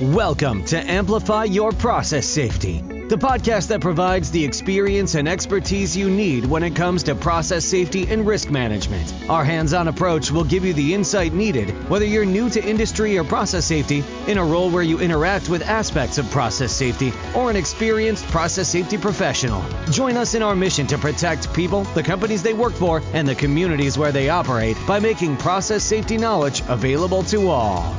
Welcome to Amplify Your Process Safety, the podcast that provides the experience and expertise you need when it comes to process safety and risk management. Our hands on approach will give you the insight needed, whether you're new to industry or process safety, in a role where you interact with aspects of process safety, or an experienced process safety professional. Join us in our mission to protect people, the companies they work for, and the communities where they operate by making process safety knowledge available to all.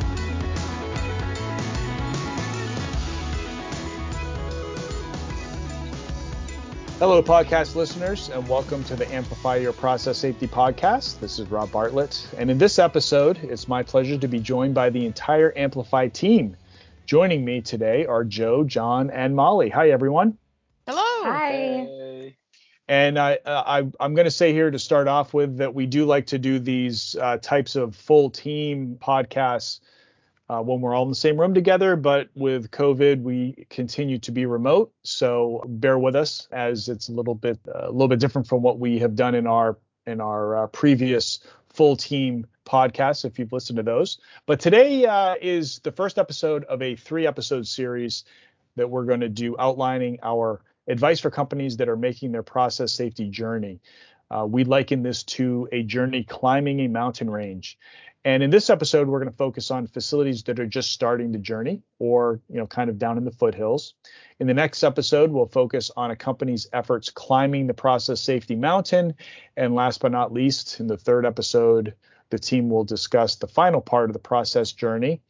Hello, podcast listeners, and welcome to the Amplify Your Process Safety podcast. This is Rob Bartlett, and in this episode, it's my pleasure to be joined by the entire Amplify team. Joining me today are Joe, John, and Molly. Hi, everyone. Hello. Hi. And I, I, I'm going to say here to start off with that we do like to do these uh, types of full team podcasts uh, when we're all in the same room together. But with COVID, we continue to be remote, so bear with us as it's a little bit uh, a little bit different from what we have done in our in our uh, previous full team podcasts. If you've listened to those, but today uh, is the first episode of a three episode series that we're going to do outlining our advice for companies that are making their process safety journey. Uh, we liken this to a journey climbing a mountain range. And in this episode, we're going to focus on facilities that are just starting the journey or, you know, kind of down in the foothills. In the next episode, we'll focus on a company's efforts climbing the process safety mountain. And last but not least, in the third episode, the team will discuss the final part of the process journey.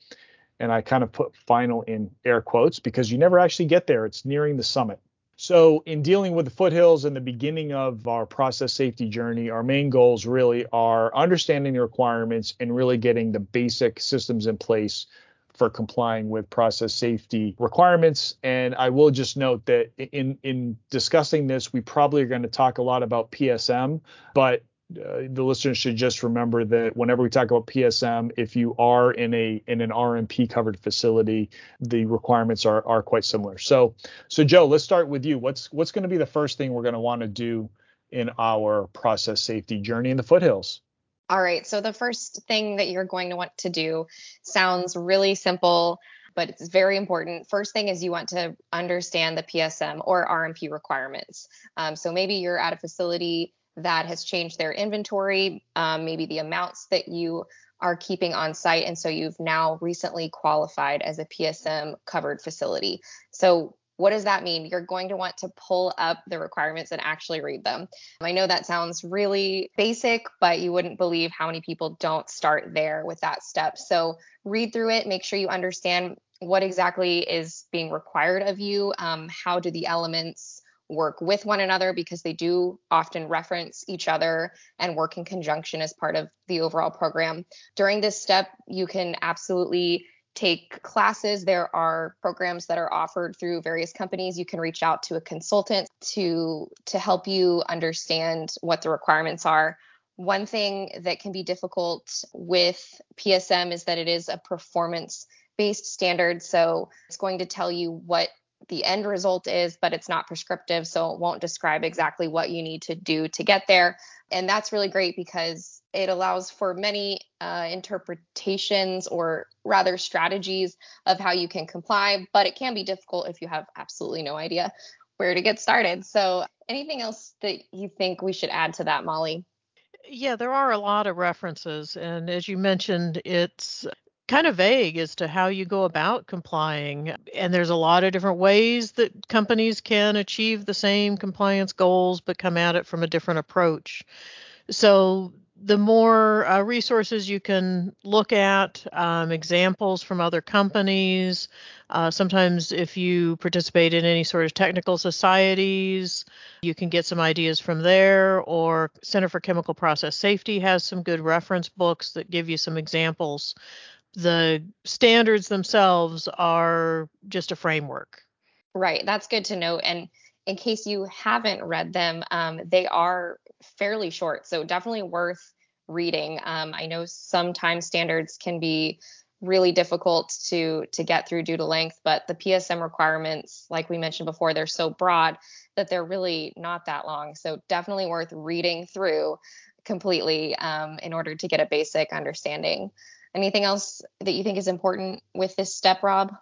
And I kind of put final in air quotes because you never actually get there. It's nearing the summit. So, in dealing with the foothills and the beginning of our process safety journey, our main goals really are understanding the requirements and really getting the basic systems in place for complying with process safety requirements. And I will just note that in in discussing this, we probably are going to talk a lot about PSM, but uh, the listeners should just remember that whenever we talk about PSM, if you are in a in an RMP covered facility, the requirements are are quite similar. So so Joe, let's start with you. What's what's going to be the first thing we're going to want to do in our process safety journey in the foothills? All right. So the first thing that you're going to want to do sounds really simple, but it's very important. First thing is you want to understand the PSM or RMP requirements. Um, so maybe you're at a facility that has changed their inventory, um, maybe the amounts that you are keeping on site. And so you've now recently qualified as a PSM covered facility. So what does that mean? You're going to want to pull up the requirements and actually read them. I know that sounds really basic, but you wouldn't believe how many people don't start there with that step. So read through it, make sure you understand what exactly is being required of you. Um, how do the elements work with one another because they do often reference each other and work in conjunction as part of the overall program. During this step, you can absolutely take classes. There are programs that are offered through various companies. You can reach out to a consultant to to help you understand what the requirements are. One thing that can be difficult with PSM is that it is a performance based standard. So it's going to tell you what the end result is, but it's not prescriptive. So it won't describe exactly what you need to do to get there. And that's really great because it allows for many uh, interpretations or rather strategies of how you can comply, but it can be difficult if you have absolutely no idea where to get started. So, anything else that you think we should add to that, Molly? Yeah, there are a lot of references. And as you mentioned, it's kind of vague as to how you go about complying. And there's a lot of different ways that companies can achieve the same compliance goals, but come at it from a different approach. So the more uh, resources you can look at, um, examples from other companies. Uh, sometimes, if you participate in any sort of technical societies, you can get some ideas from there. Or Center for Chemical Process Safety has some good reference books that give you some examples the standards themselves are just a framework. Right. That's good to know. And in case you haven't read them, um, they are fairly short. So definitely worth reading. Um, I know sometimes standards can be really difficult to to get through due to length but the psm requirements like we mentioned before they're so broad that they're really not that long so definitely worth reading through completely um, in order to get a basic understanding Anything else that you think is important with this step, Rob?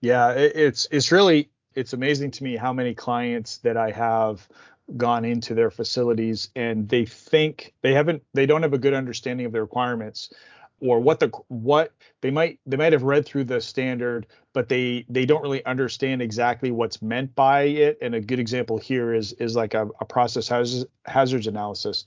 Yeah, it, it's it's really it's amazing to me how many clients that I have gone into their facilities and they think they haven't they don't have a good understanding of the requirements or what the what they might they might have read through the standard but they they don't really understand exactly what's meant by it and a good example here is is like a, a process hazards, hazards analysis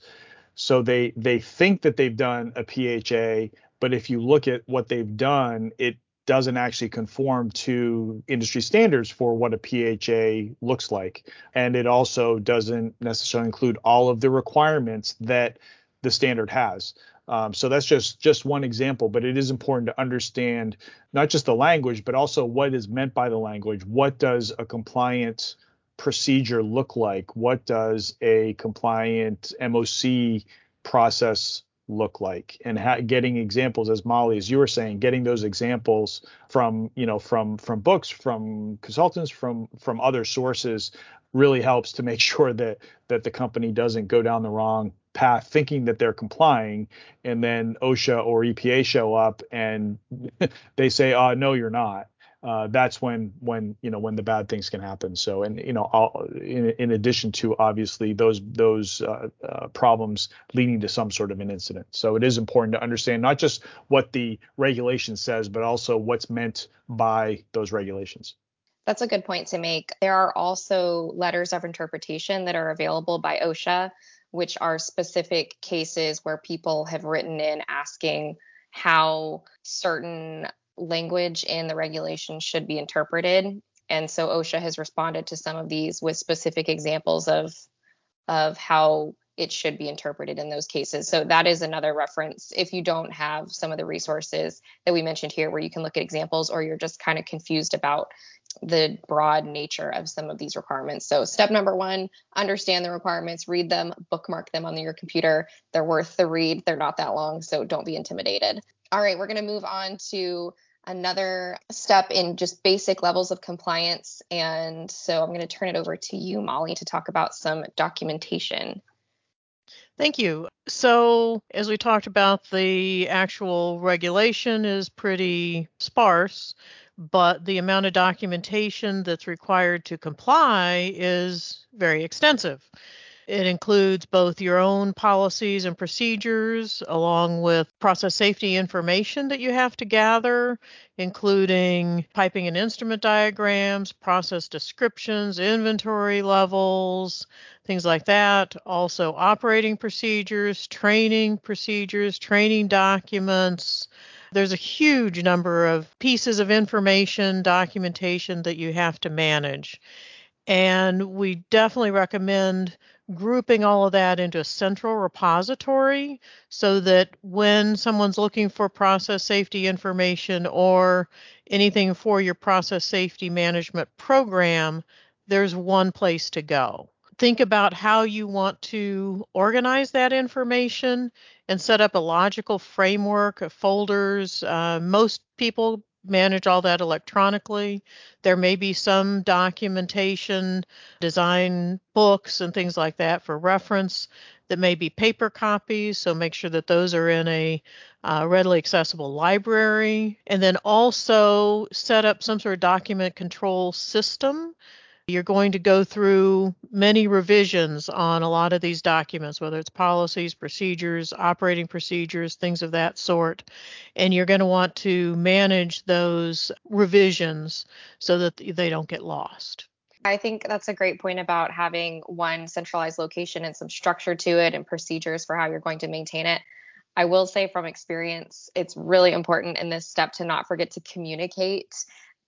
so they they think that they've done a PHA but if you look at what they've done it doesn't actually conform to industry standards for what a PHA looks like. And it also doesn't necessarily include all of the requirements that the standard has. Um, so that's just just one example, but it is important to understand not just the language, but also what is meant by the language. What does a compliant procedure look like? What does a compliant MOC process look like and ha- getting examples as molly as you were saying getting those examples from you know from from books from consultants from from other sources really helps to make sure that that the company doesn't go down the wrong path thinking that they're complying and then osha or epa show up and they say oh no you're not uh, that's when when you know when the bad things can happen. So and you know all, in, in addition to obviously those those uh, uh, problems leading to some sort of an incident. So it is important to understand not just what the regulation says, but also what's meant by those regulations. That's a good point to make. There are also letters of interpretation that are available by OSHA, which are specific cases where people have written in asking how certain language in the regulation should be interpreted. And so OSHA has responded to some of these with specific examples of of how it should be interpreted in those cases. So that is another reference if you don't have some of the resources that we mentioned here where you can look at examples or you're just kind of confused about the broad nature of some of these requirements. So step number 1, understand the requirements, read them, bookmark them on your computer. They're worth the read. They're not that long, so don't be intimidated. All right, we're going to move on to another step in just basic levels of compliance. And so I'm going to turn it over to you, Molly, to talk about some documentation. Thank you. So, as we talked about, the actual regulation is pretty sparse, but the amount of documentation that's required to comply is very extensive. It includes both your own policies and procedures, along with process safety information that you have to gather, including piping and instrument diagrams, process descriptions, inventory levels, things like that. Also, operating procedures, training procedures, training documents. There's a huge number of pieces of information, documentation that you have to manage. And we definitely recommend grouping all of that into a central repository so that when someone's looking for process safety information or anything for your process safety management program, there's one place to go. Think about how you want to organize that information and set up a logical framework of folders. Uh, most people manage all that electronically. There may be some documentation, design books, and things like that for reference that may be paper copies. So make sure that those are in a uh, readily accessible library. And then also set up some sort of document control system you're going to go through many revisions on a lot of these documents, whether it's policies, procedures, operating procedures, things of that sort. And you're going to want to manage those revisions so that they don't get lost. I think that's a great point about having one centralized location and some structure to it and procedures for how you're going to maintain it. I will say from experience, it's really important in this step to not forget to communicate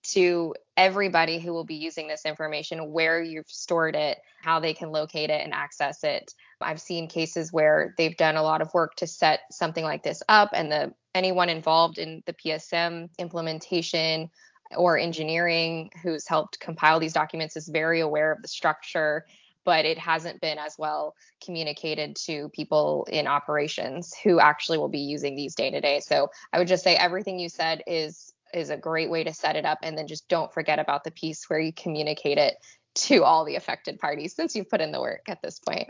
to everybody who will be using this information where you've stored it, how they can locate it and access it. I've seen cases where they've done a lot of work to set something like this up and the anyone involved in the PSM implementation or engineering who's helped compile these documents is very aware of the structure but it hasn't been as well communicated to people in operations who actually will be using these day to day. So I would just say everything you said is is a great way to set it up. And then just don't forget about the piece where you communicate it to all the affected parties since you've put in the work at this point.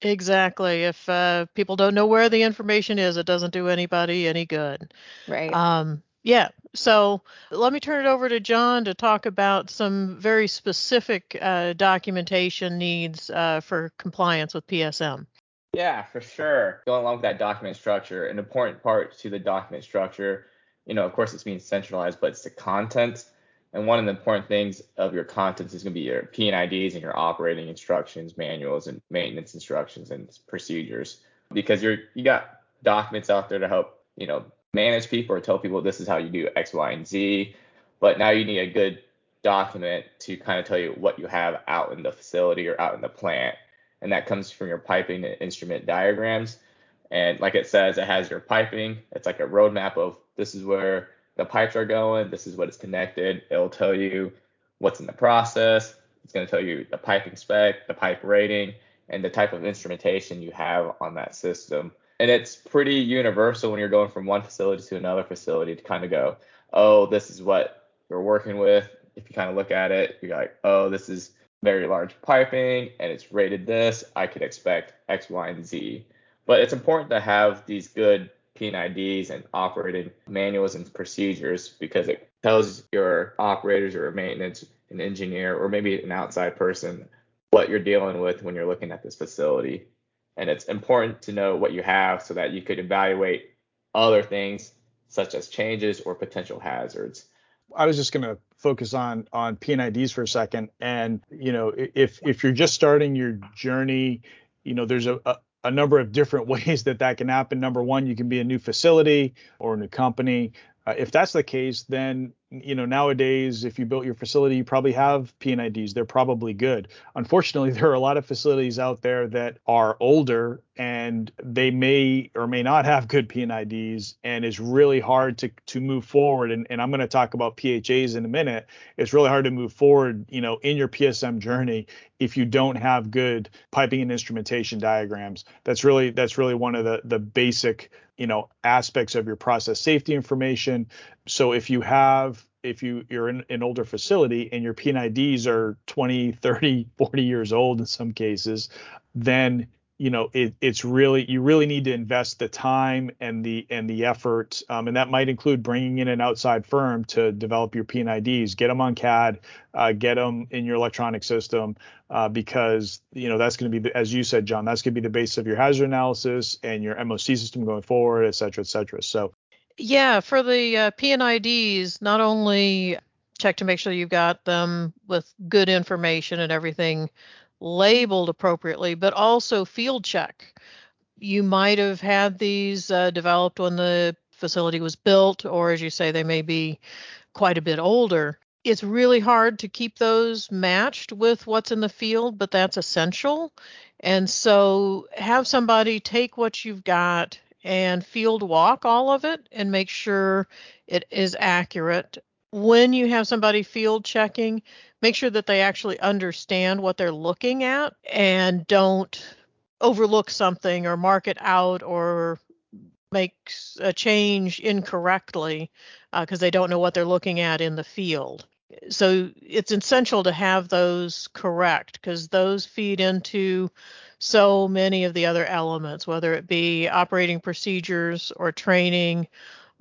Exactly. If uh, people don't know where the information is, it doesn't do anybody any good. Right. Um, Yeah. So let me turn it over to John to talk about some very specific uh, documentation needs uh, for compliance with PSM. Yeah, for sure. Going along with that document structure, an important part to the document structure, you know, of course it's being centralized, but it's the content. And one of the important things of your content is going to be your P&IDs and your operating instructions, manuals, and maintenance instructions and procedures, because you're you got documents out there to help you know manage people or tell people this is how you do X, Y, and Z. But now you need a good document to kind of tell you what you have out in the facility or out in the plant. And that comes from your piping and instrument diagrams. And like it says, it has your piping. It's like a roadmap of this is where the pipes are going, this is what it's connected. It'll tell you what's in the process. It's going to tell you the piping spec, the pipe rating, and the type of instrumentation you have on that system and it's pretty universal when you're going from one facility to another facility to kind of go, oh, this is what we're working with. If you kind of look at it, you're like, oh, this is very large piping and it's rated this. I could expect X, Y, and Z. But it's important to have these good P&IDs and operating manuals and procedures because it tells your operators or maintenance, an engineer, or maybe an outside person what you're dealing with when you're looking at this facility and it's important to know what you have so that you could evaluate other things such as changes or potential hazards. I was just going to focus on on P&IDs for a second, and you know, if if you're just starting your journey, you know, there's a a number of different ways that that can happen. Number one, you can be a new facility or a new company. Uh, if that's the case, then you know nowadays, if you built your facility, you probably have P&IDs. They're probably good. Unfortunately, there are a lot of facilities out there that are older and they may or may not have good P&IDs, it's really hard to to move forward. And, and I'm going to talk about PHAs in a minute. It's really hard to move forward, you know, in your PSM journey if you don't have good piping and instrumentation diagrams. That's really that's really one of the the basic you know aspects of your process safety information so if you have if you you're in an older facility and your P&IDs are 20 30 40 years old in some cases then you know it, it's really you really need to invest the time and the and the effort um, and that might include bringing in an outside firm to develop your P&IDs get them on CAD uh, get them in your electronic system uh, because you know that's going to be as you said John that's going to be the base of your hazard analysis and your MOC system going forward et cetera et cetera. So yeah for the uh, P&IDs not only check to make sure you've got them with good information and everything labeled appropriately, but also field check. You might have had these uh, developed when the facility was built, or as you say, they may be quite a bit older. It's really hard to keep those matched with what's in the field, but that's essential. And so have somebody take what you've got and field walk all of it and make sure it is accurate. When you have somebody field checking, make sure that they actually understand what they're looking at and don't overlook something or mark it out or make a change incorrectly because uh, they don't know what they're looking at in the field. So it's essential to have those correct because those feed into so many of the other elements, whether it be operating procedures or training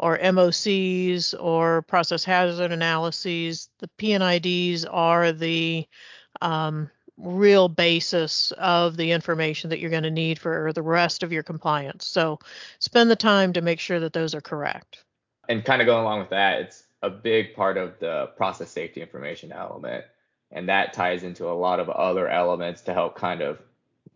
or MOCs or process hazard analyses. The P&IDs are the um, real basis of the information that you're going to need for the rest of your compliance. So spend the time to make sure that those are correct. And kind of going along with that, it's a big part of the process safety information element. And that ties into a lot of other elements to help kind of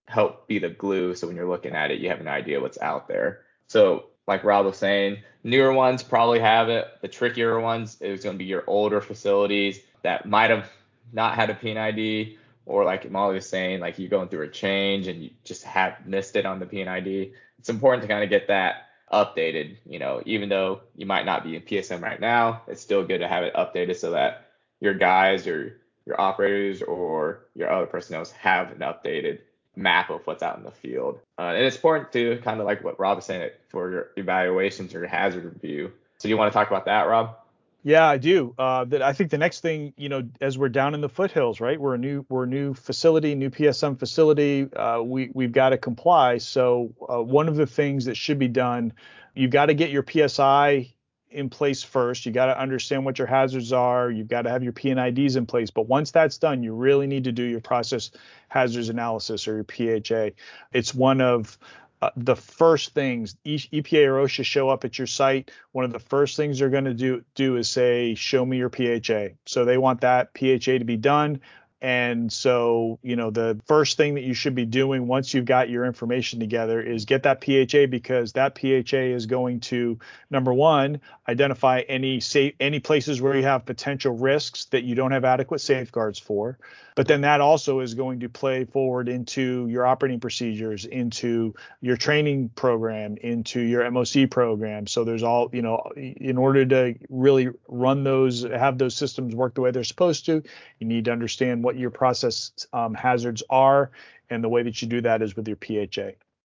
help be the glue. So when you're looking at it, you have an idea what's out there. So like Rob was saying, newer ones probably have it. The trickier ones is going to be your older facilities that might have not had a P&ID, or like Molly was saying, like you're going through a change and you just have missed it on the P&ID. It's important to kind of get that updated. You know, even though you might not be in PSM right now, it's still good to have it updated so that your guys or your operators or your other personnel have an updated map of what's out in the field. Uh, and it's important to kind of like what Rob was saying for your evaluations or your hazard review. So you want to talk about that, Rob? Yeah, I do. Uh, that I think the next thing, you know, as we're down in the foothills, right? We're a new we're a new facility, new PSM facility. Uh, we we've got to comply. So uh, one of the things that should be done, you've got to get your PSI in place first. You got to understand what your hazards are. You've got to have your P&IDs in place. But once that's done, you really need to do your process hazards analysis or your PHA. It's one of uh, the first things EPA or OSHA show up at your site, one of the first things they're going to do do is say, "Show me your PHA." So they want that PHA to be done. And so, you know, the first thing that you should be doing once you've got your information together is get that PHA because that PHA is going to number one identify any safe any places where you have potential risks that you don't have adequate safeguards for. But then that also is going to play forward into your operating procedures, into your training program, into your MOC program. So there's all, you know, in order to really run those, have those systems work the way they're supposed to, you need to understand what your process um, hazards are. And the way that you do that is with your PHA.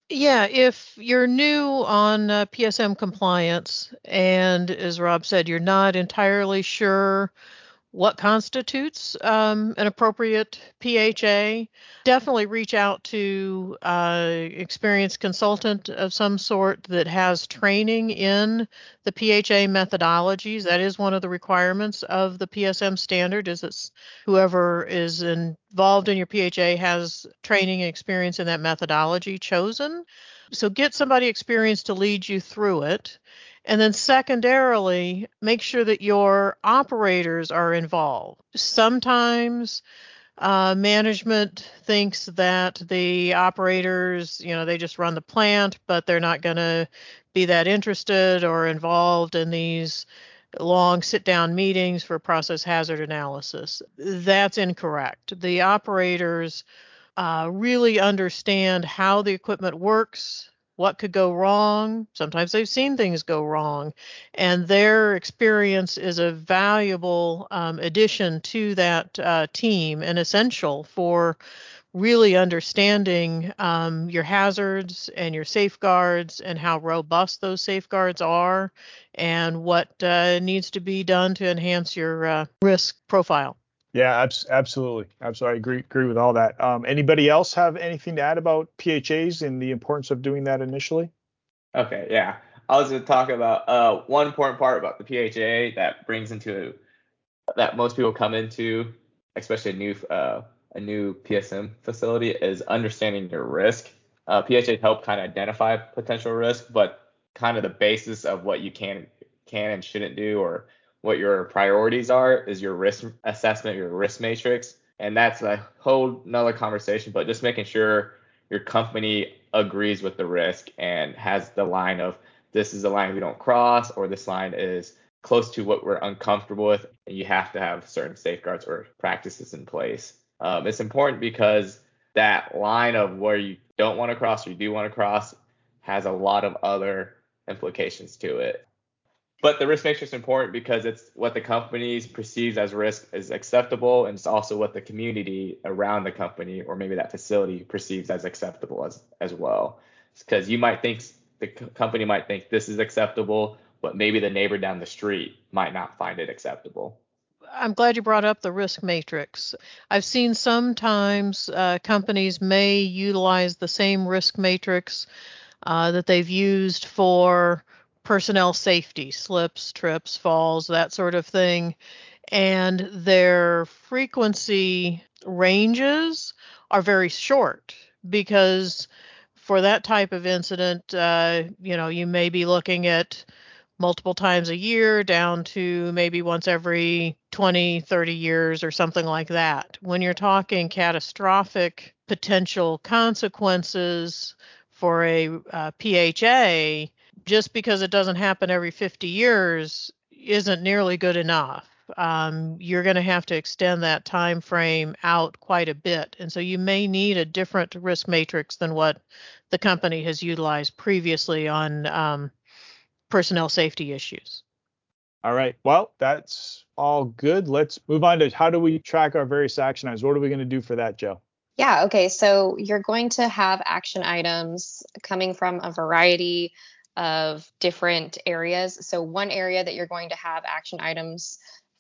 Yeah, if you're new on uh, PSM compliance, and as Rob said, you're not entirely sure what constitutes um, an appropriate PHA. Definitely reach out to uh, experienced consultant of some sort that has training in the PHA methodologies. That is one of the requirements of the PSM standard. Is that whoever is involved in your PHA has training and experience in that methodology chosen. So get somebody experienced to lead you through it. And then, secondarily, make sure that your operators are involved. Sometimes uh, management thinks that the operators, you know, they just run the plant, but they're not going to be that interested or involved in these long sit down meetings for process hazard analysis. That's incorrect. The operators uh, really understand how the equipment works, what could go wrong. Sometimes they've seen things go wrong, and their experience is a valuable um, addition to that uh, team and essential for really understanding um, your hazards and your safeguards and how robust those safeguards are and what uh, needs to be done to enhance your uh, risk profile. Yeah, absolutely. Absolutely. I agree, agree with all that. Um, anybody else have anything to add about PHAs and the importance of doing that initially? Okay, yeah. I was going to talk about uh, one important part about the PHA that brings into that most people come into, especially a new uh, a new PSM facility, is understanding your risk. Uh, PHA help kind of identify potential risk, but kind of the basis of what you can can and shouldn't do, or what your priorities are is your risk assessment, your risk matrix. And that's a whole nother conversation, but just making sure your company agrees with the risk and has the line of this is a line we don't cross or this line is close to what we're uncomfortable with. And you have to have certain safeguards or practices in place. Um, it's important because that line of where you don't want to cross or you do want to cross has a lot of other implications to it. But the risk matrix is important because it's what the companies perceives as risk is acceptable, and it's also what the community around the company or maybe that facility perceives as acceptable as as well. Because you might think the company might think this is acceptable, but maybe the neighbor down the street might not find it acceptable. I'm glad you brought up the risk matrix. I've seen sometimes uh, companies may utilize the same risk matrix uh, that they've used for personnel safety, slips, trips, falls, that sort of thing. And their frequency ranges are very short because for that type of incident, uh, you know, you may be looking at multiple times a year down to maybe once every 20, 30 years or something like that. When you're talking catastrophic potential consequences for a uh, PHA, just because it doesn't happen every 50 years isn't nearly good enough. Um, you're going to have to extend that time frame out quite a bit, and so you may need a different risk matrix than what the company has utilized previously on um, personnel safety issues. All right. Well, that's all good. Let's move on to how do we track our various action items? What are we going to do for that, Joe? Yeah, okay. So you're going to have action items coming from a variety of different areas. So, one area that you're going to have action items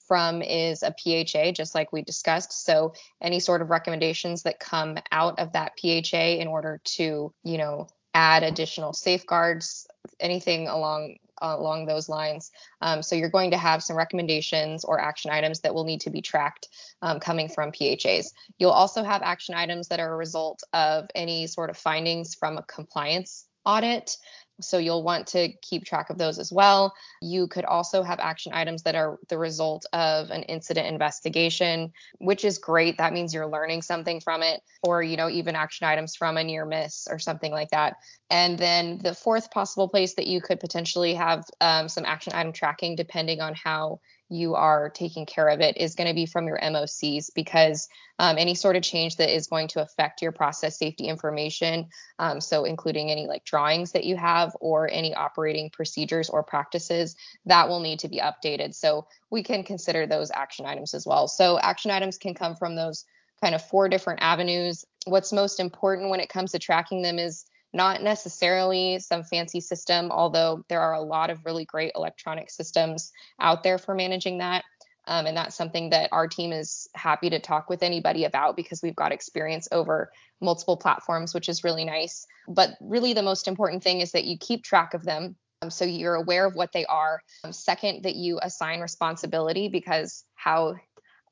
from is a PHA, just like we discussed. So, any sort of recommendations that come out of that PHA in order to, you know, add additional safeguards, anything along along those lines. Um, so you're going to have some recommendations or action items that will need to be tracked um, coming from PHAs. You'll also have action items that are a result of any sort of findings from a compliance audit. So you'll want to keep track of those as well. You could also have action items that are the result of an incident investigation, which is great. That means you're learning something from it, or you know, even action items from a near miss or something like that. And then the fourth possible place that you could potentially have um, some action item tracking, depending on how you are taking care of it is going to be from your MOCs because um, any sort of change that is going to affect your process safety information, um, so including any like drawings that you have or any operating procedures or practices, that will need to be updated. So we can consider those action items as well. So action items can come from those kind of four different avenues. What's most important when it comes to tracking them is not necessarily some fancy system, although there are a lot of really great electronic systems out there for managing that. Um, and that's something that our team is happy to talk with anybody about because we've got experience over multiple platforms, which is really nice. But really, the most important thing is that you keep track of them. Um, so you're aware of what they are. Um, second, that you assign responsibility because how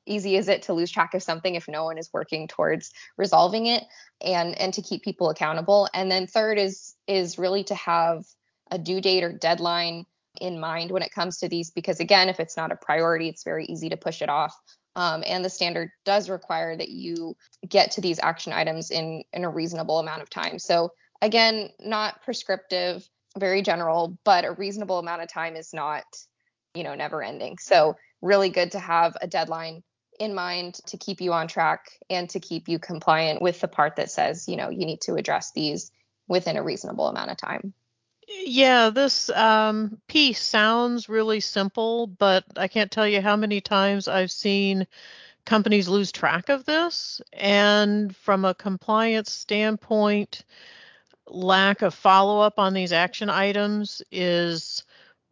easy is it to lose track of something if no one is working towards resolving it and and to keep people accountable. And then third is is really to have a due date or deadline in mind when it comes to these because again if it's not a priority it's very easy to push it off. Um, and the standard does require that you get to these action items in in a reasonable amount of time. So again not prescriptive very general but a reasonable amount of time is not you know never ending. So really good to have a deadline in mind to keep you on track and to keep you compliant with the part that says, you know, you need to address these within a reasonable amount of time. Yeah, this um, piece sounds really simple, but I can't tell you how many times I've seen companies lose track of this. And from a compliance standpoint, lack of follow up on these action items is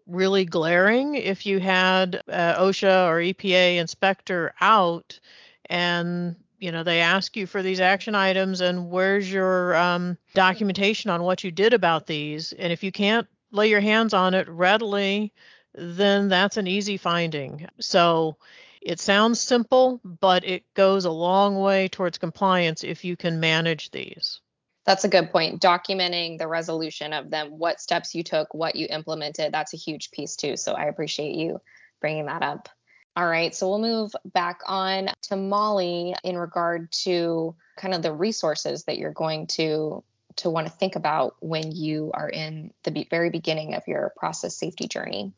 really glaring if you had uh, OSHA or EPA inspector out and you know they ask you for these action items and where's your um, documentation on what you did about these? And if you can't lay your hands on it readily then that's an easy finding. So it sounds simple but it goes a long way towards compliance if you can manage these that's a good point. Documenting the resolution of them, what steps you took, what you implemented, that's a huge piece too. So I appreciate you bringing that up. All right, so we'll move back on to Molly in regard to kind of the resources that you're going to to want to think about when you are in the very beginning of your process safety journey.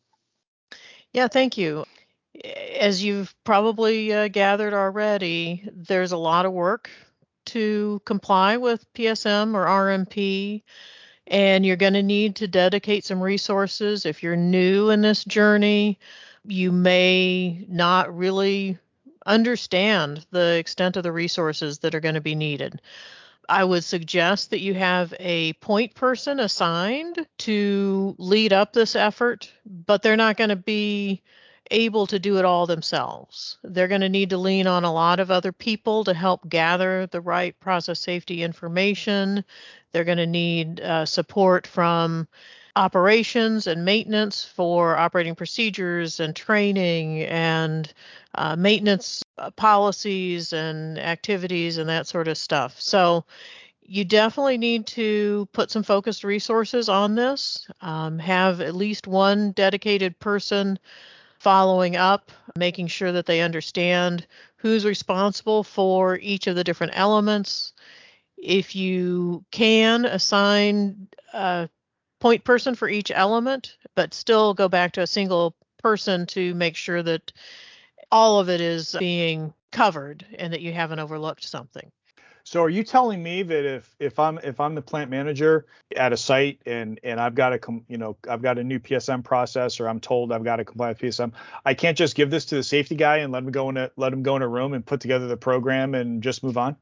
Yeah, thank you. As you've probably uh, gathered already, there's a lot of work to comply with PSM or RMP, and you're going to need to dedicate some resources. If you're new in this journey, you may not really understand the extent of the resources that are going to be needed. I would suggest that you have a point person assigned to lead up this effort, but they're not going to be able to do it all themselves. They're going to need to lean on a lot of other people to help gather the right process safety information. They're going to need uh, support from operations and maintenance for operating procedures and training and uh, maintenance uh, policies and activities and that sort of stuff. So you definitely need to put some focused resources on this. Um, have at least one dedicated person following up, making sure that they understand who's responsible for each of the different elements. If you can assign a point person for each element, but still go back to a single person to make sure that all of it is being covered and that you haven't overlooked something. So are you telling me that if if I'm if I'm the plant manager at a site and and I've got a you know I've got a new PSM process or I'm told I've got to comply with PSM, I can't just give this to the safety guy and let him go in a let him go in a room and put together the program and just move on?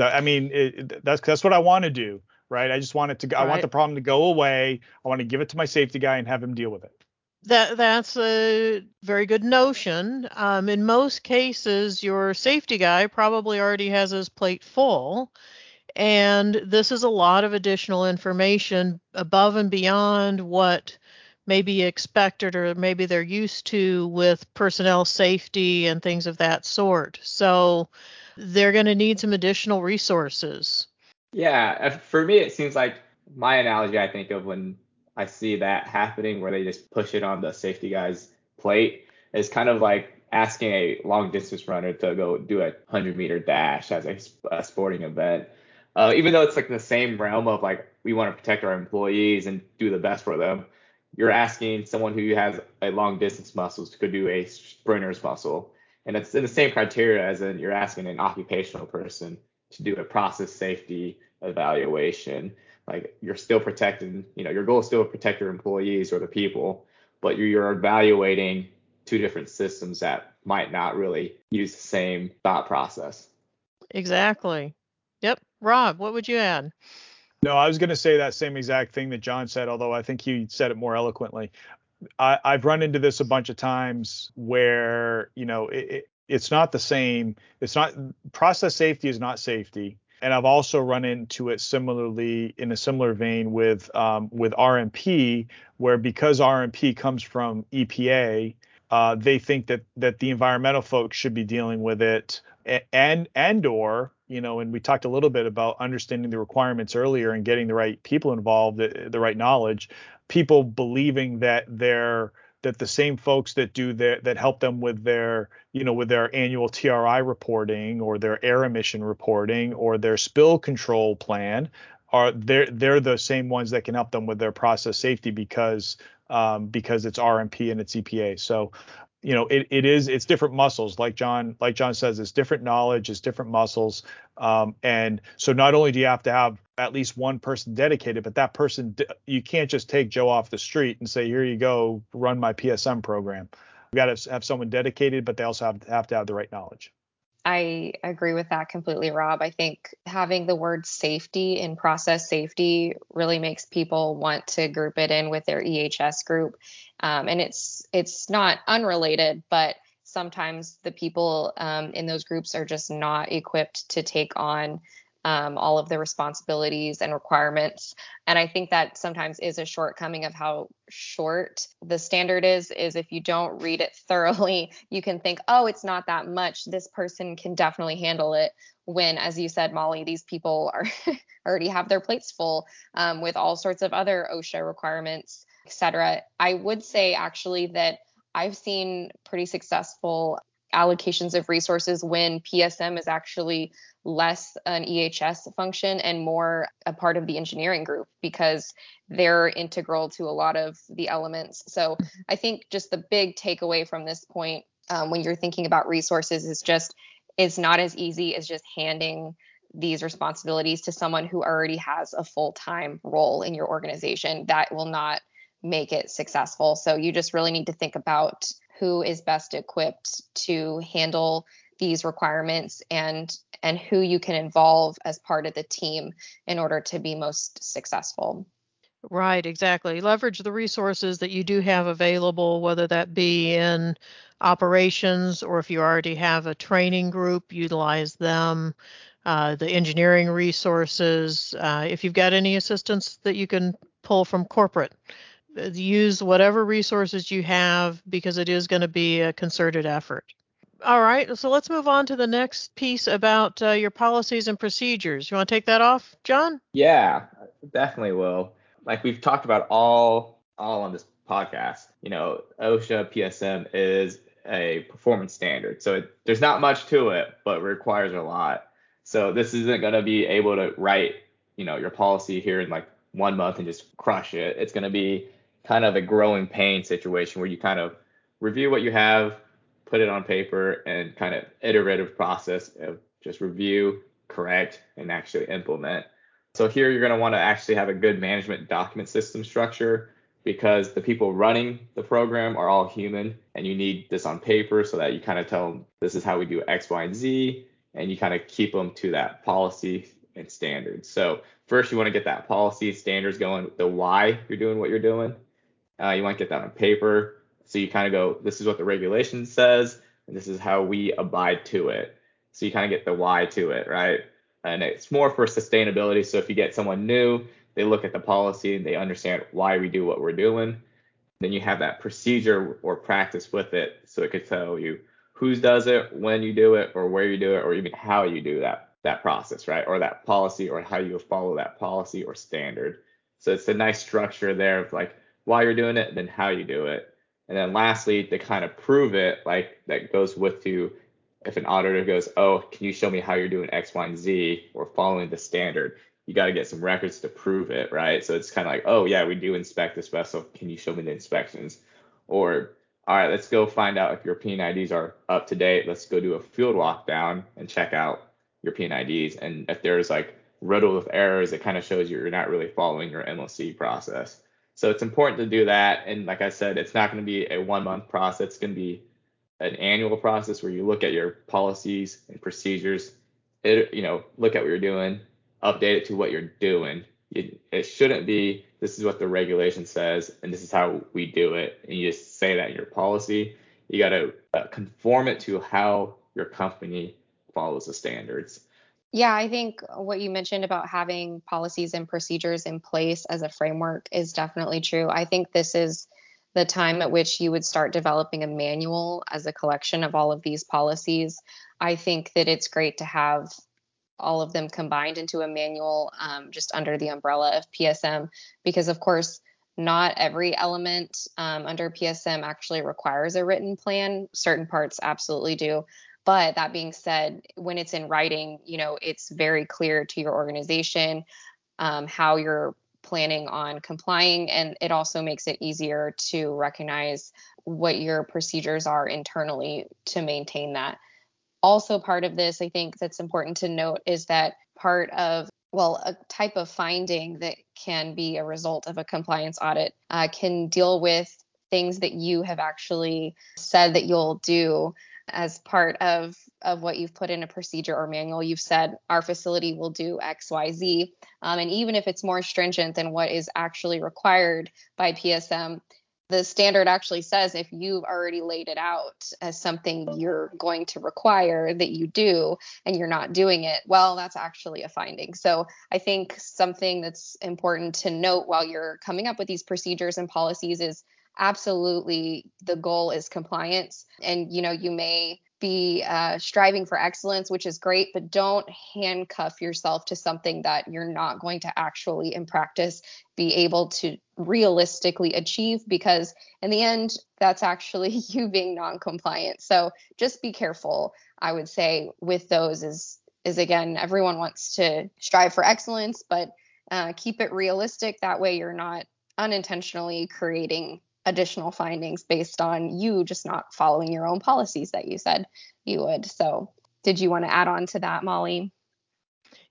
I mean, it, that's that's what I want to do, right? I just want it to go, I want the problem to go away. I want to give it to my safety guy and have him deal with it. That that's a very good notion. Um, in most cases, your safety guy probably already has his plate full, and this is a lot of additional information above and beyond what maybe expected or maybe they're used to with personnel safety and things of that sort. So they're going to need some additional resources. Yeah, uh, for me, it seems like my analogy I think of when I see that happening where they just push it on the safety guy's plate It's kind of like asking a long distance runner to go do a 100 meter dash as a, a sporting event. Uh, even though it's like the same realm of like we want to protect our employees and do the best for them, you're asking someone who has a long distance muscles to go do a sprinter's muscle. And it's in the same criteria as in you're asking an occupational person to do a process safety evaluation. Like you're still protecting, you know, your goal is still to protect your employees or the people, but you're evaluating two different systems that might not really use the same thought process. Exactly. Yep. Rob, what would you add? No, I was going to say that same exact thing that John said, although I think he said it more eloquently. I, have run into this a bunch of times where, you know, it, it, it's not the same. It's not process safety is not safety. And I've also run into it similarly in a similar vein with um, with RMP, where because RMP comes from EPA, uh, they think that that the environmental folks should be dealing with it, and and or you know, and we talked a little bit about understanding the requirements earlier and getting the right people involved, the, the right knowledge. People believing that they're that the same folks that do their that help them with their you know with their annual TRI reporting or their air emission reporting or their spill control plan are they're they're the same ones that can help them with their process safety because um, because it's RMP and it's EPA. So you know it, it is it's different muscles. Like john like john says it's different knowledge it's different muscles. Um, and so not only do you have to have at least one person dedicated but that person you can't just take joe off the street and say here you go run my psm program. You got to have someone dedicated but they also have, have to have the right knowledge I agree with that completely, Rob. I think having the word safety in process safety really makes people want to group it in with their EHS group. Um, and it's it's not unrelated, but sometimes the people um, in those groups are just not equipped to take on um, all of the responsibilities and requirements. And I think that sometimes is a shortcoming of how short the standard is. Is if you don't read it thoroughly, you can think, oh, it's not that much. This person can definitely handle it. When, as you said, Molly, these people are already have their plates full um, with all sorts of other OSHA requirements, etc. I would say actually that I've seen pretty successful allocations of resources when PSM is actually less an EHS function and more a part of the engineering group because they're integral to a lot of the elements. So I think just the big takeaway from this point um, when you're thinking about resources is just it's not as easy as just handing these responsibilities to someone who already has a full-time role in your organization that will not make it successful. So you just really need to think about who is best equipped to handle these requirements and and who you can involve as part of the team in order to be most successful. Right, exactly. Leverage the resources that you do have available, whether that be in operations or if you already have a training group, utilize them. Uh, the engineering resources. Uh, if you've got any assistance that you can pull from corporate, use whatever resources you have because it is going to be a concerted effort. All right, so let's move on to the next piece about uh, your policies and procedures. You want to take that off, John? Yeah, definitely will. Like we've talked about all all on this podcast, you know, OSHA PSM is a performance standard. So it, there's not much to it, but requires a lot. So this isn't going to be able to write, you know, your policy here in like one month and just crush it. It's going to be kind of a growing pain situation where you kind of review what you have, put it on paper, and kind of iterative process of just review, correct, and actually implement. So here you're going to want to actually have a good management document system structure because the people running the program are all human and you need this on paper so that you kind of tell them this is how we do X, Y, and Z and you kind of keep them to that policy and standards. So first you want to get that policy standards going, the why you're doing what you're doing. Uh, you to get that on paper. So you kind of go, this is what the regulation says, and this is how we abide to it. So you kind of get the why to it, right? And it's more for sustainability. So if you get someone new, they look at the policy and they understand why we do what we're doing. Then you have that procedure or practice with it, so it could tell you who does it, when you do it, or where you do it, or even how you do that that process, right? Or that policy, or how you follow that policy or standard. So it's a nice structure there of like why you're doing it, then how you do it. And then lastly, to kind of prove it, like that goes with you if an auditor goes, oh, can you show me how you're doing X, Y, and Z or following the standard? You got to get some records to prove it, right? So it's kind of like, oh yeah, we do inspect this vessel. Can you show me the inspections? Or all right, let's go find out if your P&IDs are up to date. Let's go do a field walk down and check out your P&IDs. And if there's like riddled with errors, it kind of shows you you're not really following your MOC process. So it's important to do that. And like I said, it's not going to be a one month process. It's going to be an annual process where you look at your policies and procedures. It, you know, look at what you're doing, update it to what you're doing. It, it shouldn't be this is what the regulation says and this is how we do it. And you just say that in your policy. You got to uh, conform it to how your company follows the standards. Yeah, I think what you mentioned about having policies and procedures in place as a framework is definitely true. I think this is the time at which you would start developing a manual as a collection of all of these policies. I think that it's great to have all of them combined into a manual um, just under the umbrella of PSM because, of course, not every element um, under PSM actually requires a written plan. Certain parts absolutely do. But that being said, when it's in writing, you know, it's very clear to your organization um, how you're planning on complying. And it also makes it easier to recognize what your procedures are internally to maintain that. Also, part of this, I think that's important to note is that part of well, a type of finding that can be a result of a compliance audit uh, can deal with things that you have actually said that you'll do as part of of what you've put in a procedure or manual you've said our facility will do xyz um, and even if it's more stringent than what is actually required by psm the standard actually says if you've already laid it out as something you're going to require that you do and you're not doing it well that's actually a finding. So i think something that's important to note while you're coming up with these procedures and policies is absolutely the goal is compliance and you know you may be uh, striving for excellence which is great but don't handcuff yourself to something that you're not going to actually in practice be able to realistically achieve because in the end that's actually you being non-compliant. So just be careful i would say with those is is again everyone wants to strive for excellence but uh, keep it realistic that way you're not unintentionally creating additional findings based on you just not following your own policies that you said you would. So, did you want to add on to that, Molly?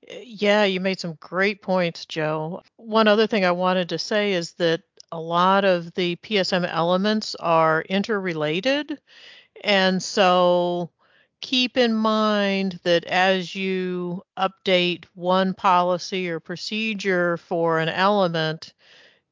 Yeah, you made some great points, Joe. One other thing I wanted to say is that a lot of the PSM elements are interrelated. And so keep in mind that as you update one policy or procedure for an element,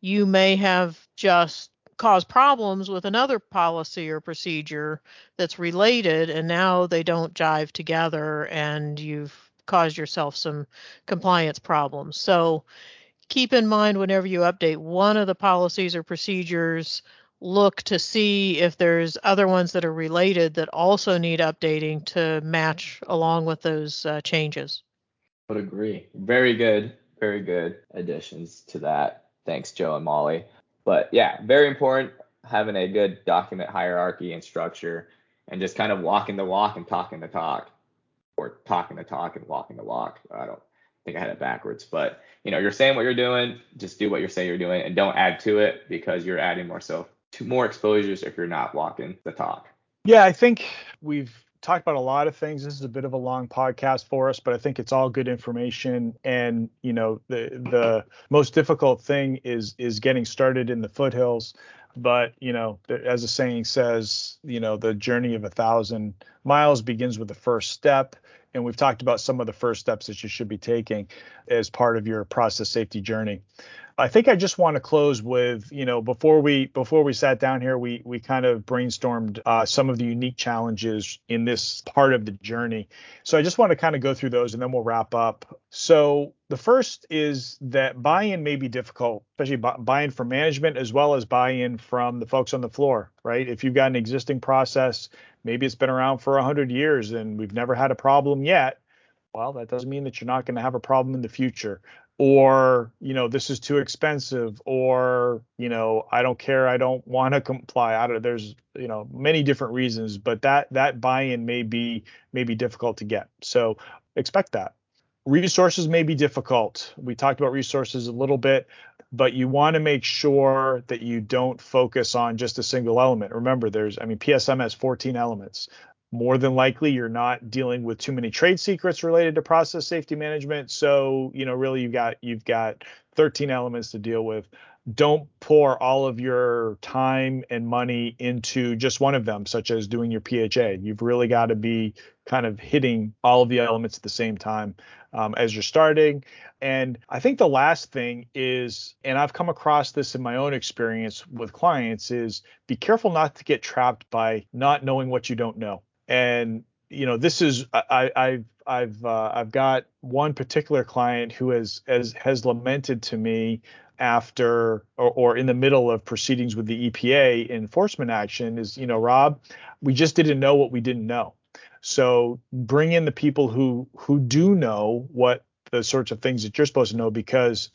you may have just cause problems with another policy or procedure that's related and now they don't jive together and you've caused yourself some compliance problems. So keep in mind whenever you update one of the policies or procedures, look to see if there's other ones that are related that also need updating to match along with those uh, changes. Would agree. Very good, very good additions to that. Thanks, Joe and Molly. But yeah, very important having a good document hierarchy and structure and just kind of walking the walk and talking the talk or talking the talk and walking the walk. I don't think I had it backwards, but you know, you're saying what you're doing, just do what you're saying you're doing and don't add to it because you're adding more so to more exposures if you're not walking the talk. Yeah, I think we've talked about a lot of things. This is a bit of a long podcast for us, but I think it's all good information. And you know, the the most difficult thing is is getting started in the foothills. But you know, as the saying says, you know, the journey of a thousand miles begins with the first step. And we've talked about some of the first steps that you should be taking as part of your process safety journey. I think I just want to close with, you know, before we before we sat down here, we we kind of brainstormed uh, some of the unique challenges in this part of the journey. So I just want to kind of go through those, and then we'll wrap up. So the first is that buy-in may be difficult, especially buy-in from management as well as buy-in from the folks on the floor, right? If you've got an existing process, maybe it's been around for 100 years and we've never had a problem yet well that doesn't mean that you're not going to have a problem in the future or you know this is too expensive or you know i don't care i don't want to comply I don't, there's you know many different reasons but that that buy-in may be may be difficult to get. So expect that. Resources may be difficult. We talked about resources a little bit but you want to make sure that you don't focus on just a single element. Remember there's i mean psm has 14 elements more than likely you're not dealing with too many trade secrets related to process safety management. So you know really you've got you've got 13 elements to deal with. Don't pour all of your time and money into just one of them such as doing your pha you've really got to be kind of hitting all of the elements at the same time um, as you're starting. And i think the last thing is and i've come across this in my own experience with clients is be careful not to get trapped by not knowing what you don't know and you know this is I, I've I've uh, I've got one particular client who has has has lamented to me after or, or in the middle of proceedings with the EPA enforcement action is you know Rob we just didn't know what we didn't know so bring in the people who who do know what the sorts of things that you're supposed to know because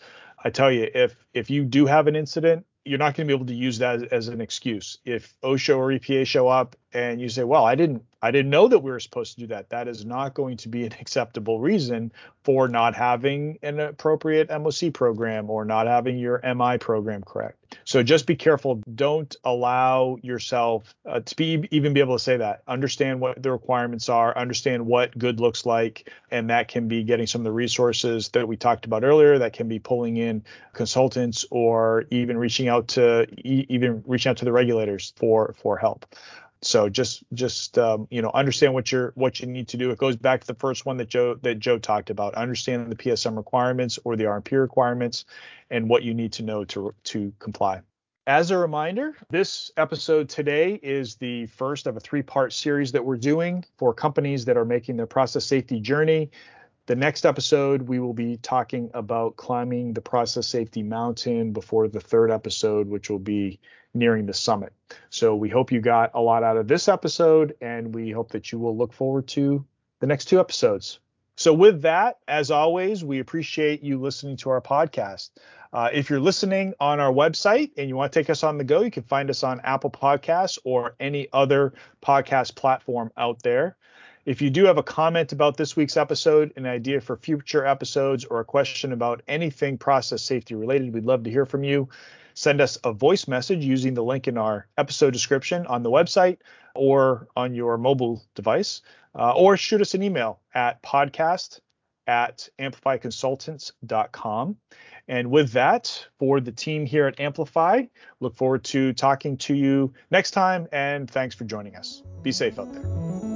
I tell you if if you do have an incident you're not going to be able to use that as, as, an excuse. If OSHA or EPA show up and you say, "Well, I didn't, I didn't know that we were supposed to do that," that is not going to be an acceptable reason for not having an appropriate MOC program or not having your MI program correct. So just be careful. Don't allow yourself uh, to be even be able to say that. Understand what the requirements are. Understand what good looks like, and that can be getting some of the resources that we talked about earlier. That can be pulling in consultants or even reaching out to even reaching out to the regulators for for help. So just just um, you know understand what you're what you need to do. It goes back to the first one that Joe that Joe talked about. Understanding the PSM requirements or the RMP requirements and what you need to know to to comply. As a reminder, this episode today is the first of a three-part series that we're doing for companies that are making their process safety journey. The next episode, we will be talking about climbing the process safety mountain before the third episode, which will be nearing the summit. So we hope you got a lot out of this episode, and we hope that you will look forward to the next two episodes. So, with that, as always, we appreciate you listening to our podcast. Uh, if you're listening on our website and you want to take us on the go, you can find us on Apple Podcasts or any other podcast platform out there. If you do have a comment about this week's episode, an idea for future episodes, or a question about anything process safety related, we'd love to hear from you send us a voice message using the link in our episode description on the website or on your mobile device, uh, or shoot us an email at podcast at amplifyconsultants.com. And with that, for the team here at Amplify, look forward to talking to you next time. And thanks for joining us. Be safe out there.